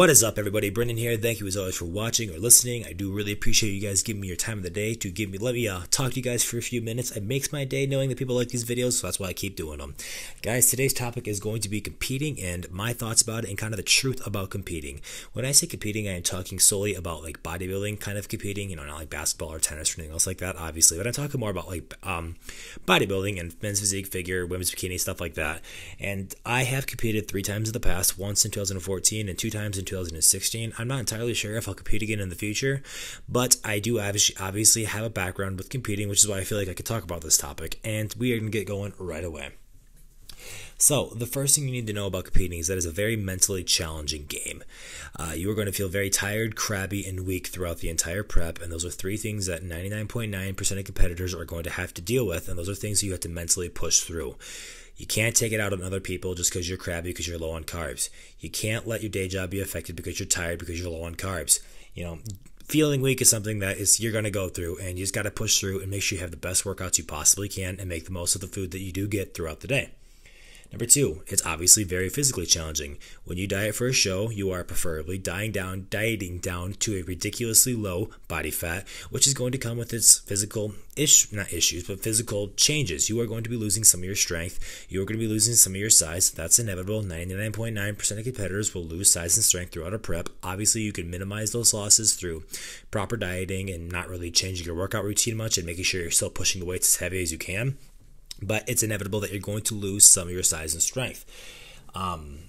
What is up, everybody? Brendan here. Thank you as always for watching or listening. I do really appreciate you guys giving me your time of the day to give me let me uh, talk to you guys for a few minutes. It makes my day knowing that people like these videos, so that's why I keep doing them. Guys, today's topic is going to be competing and my thoughts about it and kind of the truth about competing. When I say competing, I am talking solely about like bodybuilding kind of competing, you know, not like basketball or tennis or anything else like that, obviously. But I'm talking more about like um, bodybuilding and men's physique, figure, women's bikini, stuff like that. And I have competed three times in the past, once in 2014 and two times in 2016. I'm not entirely sure if I'll compete again in the future, but I do obviously have a background with competing, which is why I feel like I could talk about this topic. And we are going to get going right away. So, the first thing you need to know about competing is that it's a very mentally challenging game. Uh, you are going to feel very tired, crabby, and weak throughout the entire prep, and those are three things that 99.9% of competitors are going to have to deal with, and those are things you have to mentally push through. You can't take it out on other people just because you're crabby because you're low on carbs. You can't let your day job be affected because you're tired because you're low on carbs. You know, feeling weak is something that is you're going to go through and you just got to push through and make sure you have the best workouts you possibly can and make the most of the food that you do get throughout the day. Number two, it's obviously very physically challenging. When you diet for a show, you are preferably dying down, dieting down to a ridiculously low body fat, which is going to come with its physical ish, not issues, but physical changes. You are going to be losing some of your strength. You are going to be losing some of your size. That's inevitable. 99.9% of competitors will lose size and strength throughout a prep. Obviously, you can minimize those losses through proper dieting and not really changing your workout routine much and making sure you're still pushing the weights as heavy as you can but it's inevitable that you're going to lose some of your size and strength. Um,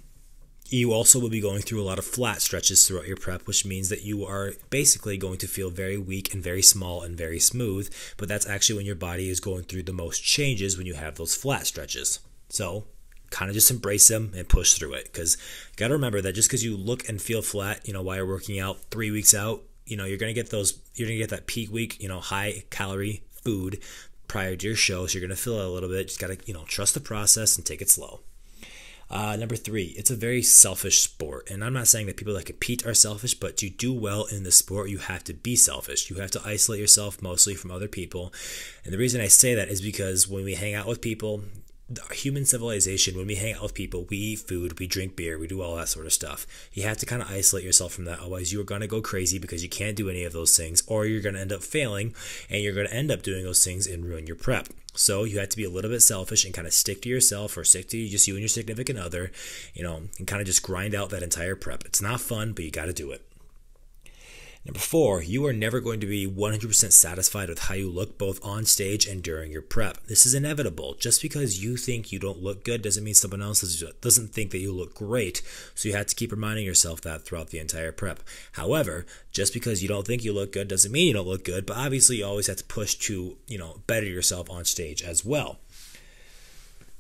you also will be going through a lot of flat stretches throughout your prep, which means that you are basically going to feel very weak and very small and very smooth. But that's actually when your body is going through the most changes when you have those flat stretches. So, kind of just embrace them and push through it. Because you got to remember that just because you look and feel flat, you know, while you're working out three weeks out, you know, you're going to get those, you're going to get that peak week, you know, high calorie food prior to your show, so you're going to feel it a little bit. Just got to, you know, trust the process and take it slow. Uh, number three, it's a very selfish sport. And I'm not saying that people that compete are selfish, but to do well in the sport, you have to be selfish. You have to isolate yourself mostly from other people. And the reason I say that is because when we hang out with people, human civilization, when we hang out with people, we eat food, we drink beer, we do all that sort of stuff. You have to kind of isolate yourself from that. Otherwise, you are going to go crazy because you can't do any of those things, or you're going to end up failing and you're going to end up doing those things and ruin your prep. So you have to be a little bit selfish and kind of stick to yourself or stick to just you and your significant other, you know, and kind of just grind out that entire prep. It's not fun, but you got to do it. Number four, you are never going to be 100% satisfied with how you look both on stage and during your prep. This is inevitable. Just because you think you don't look good doesn't mean someone else doesn't think that you look great. So you have to keep reminding yourself that throughout the entire prep. However, just because you don't think you look good doesn't mean you don't look good, but obviously you always have to push to, you know, better yourself on stage as well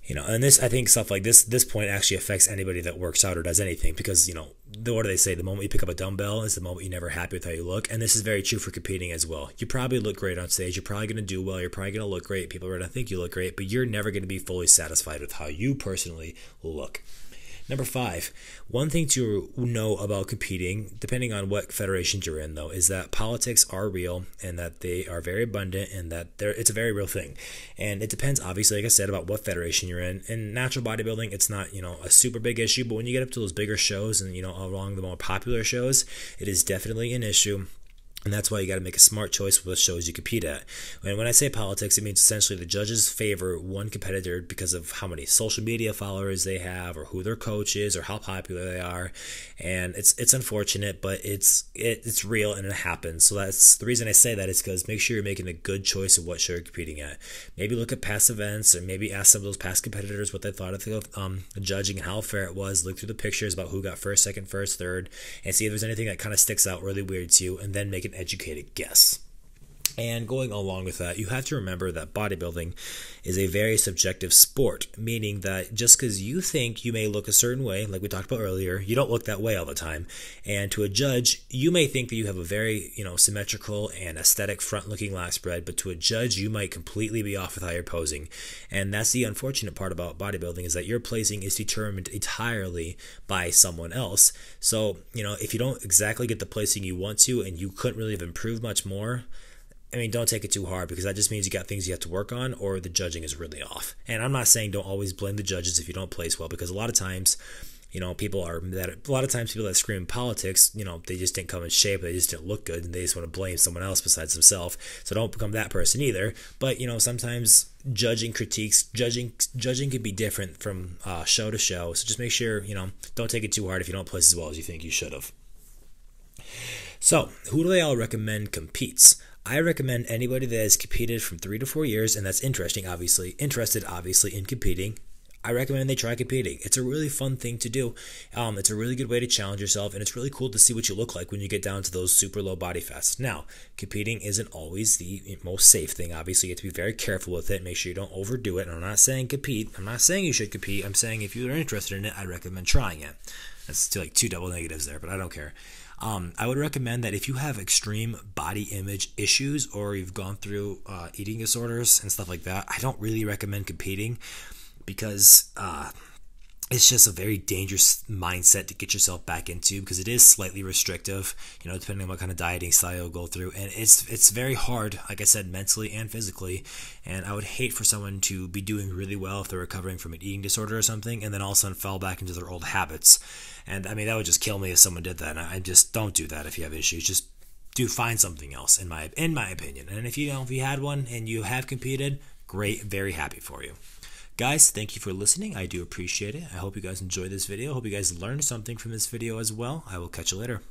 you know and this i think stuff like this this point actually affects anybody that works out or does anything because you know what do they say? The moment you pick up a dumbbell is the moment you're never happy with how you look. And this is very true for competing as well. You probably look great on stage. You're probably going to do well. You're probably going to look great. People are going to think you look great but you're never going to be fully satisfied with how you personally look Number five, one thing to know about competing, depending on what federations you're in, though, is that politics are real and that they are very abundant and that it's a very real thing. And it depends, obviously, like I said, about what federation you're in. In natural bodybuilding, it's not, you know, a super big issue, but when you get up to those bigger shows and, you know, along the more popular shows, it is definitely an issue. And that's why you got to make a smart choice with shows you compete at. And when I say politics, it means essentially the judges favor one competitor because of how many social media followers they have, or who their coach is, or how popular they are. And it's it's unfortunate, but it's it, it's real and it happens. So that's the reason I say that is because make sure you're making a good choice of what show you're competing at. Maybe look at past events, or maybe ask some of those past competitors what they thought of the um, judging and how fair it was. Look through the pictures about who got first, second, first, third, and see if there's anything that kind of sticks out really weird to you, and then make it an educated guess. And going along with that, you have to remember that bodybuilding is a very subjective sport, meaning that just because you think you may look a certain way, like we talked about earlier, you don't look that way all the time. And to a judge, you may think that you have a very, you know, symmetrical and aesthetic front-looking lat spread, but to a judge, you might completely be off with how you're posing. And that's the unfortunate part about bodybuilding is that your placing is determined entirely by someone else. So, you know, if you don't exactly get the placing you want to and you couldn't really have improved much more, I mean, don't take it too hard because that just means you got things you have to work on or the judging is really off. And I'm not saying don't always blame the judges if you don't place well because a lot of times You know, people are that a lot of times people that scream politics, you know, they just didn't come in shape, they just didn't look good, and they just want to blame someone else besides themselves. So don't become that person either. But you know, sometimes judging critiques, judging judging can be different from uh, show to show. So just make sure you know, don't take it too hard if you don't place as well as you think you should have. So, who do they all recommend competes? I recommend anybody that has competed from three to four years and that's interesting, obviously, interested, obviously, in competing. I recommend they try competing. It's a really fun thing to do. Um, it's a really good way to challenge yourself, and it's really cool to see what you look like when you get down to those super low body fats. Now, competing isn't always the most safe thing. Obviously, you have to be very careful with it. Make sure you don't overdo it. And I'm not saying compete. I'm not saying you should compete. I'm saying if you're interested in it, I recommend trying it. That's like two double negatives there, but I don't care. Um, I would recommend that if you have extreme body image issues or you've gone through uh, eating disorders and stuff like that, I don't really recommend competing because uh, it's just a very dangerous mindset to get yourself back into because it is slightly restrictive, you know, depending on what kind of dieting style you'll go through. And it's it's very hard, like I said, mentally and physically. And I would hate for someone to be doing really well if they're recovering from an eating disorder or something, and then all of a sudden fall back into their old habits. And I mean, that would just kill me if someone did that. And I just don't do that if you have issues. Just do find something else, in my in my opinion. And if you know if you had one and you have competed, great, very happy for you. Guys, thank you for listening. I do appreciate it. I hope you guys enjoyed this video. I hope you guys learned something from this video as well. I will catch you later.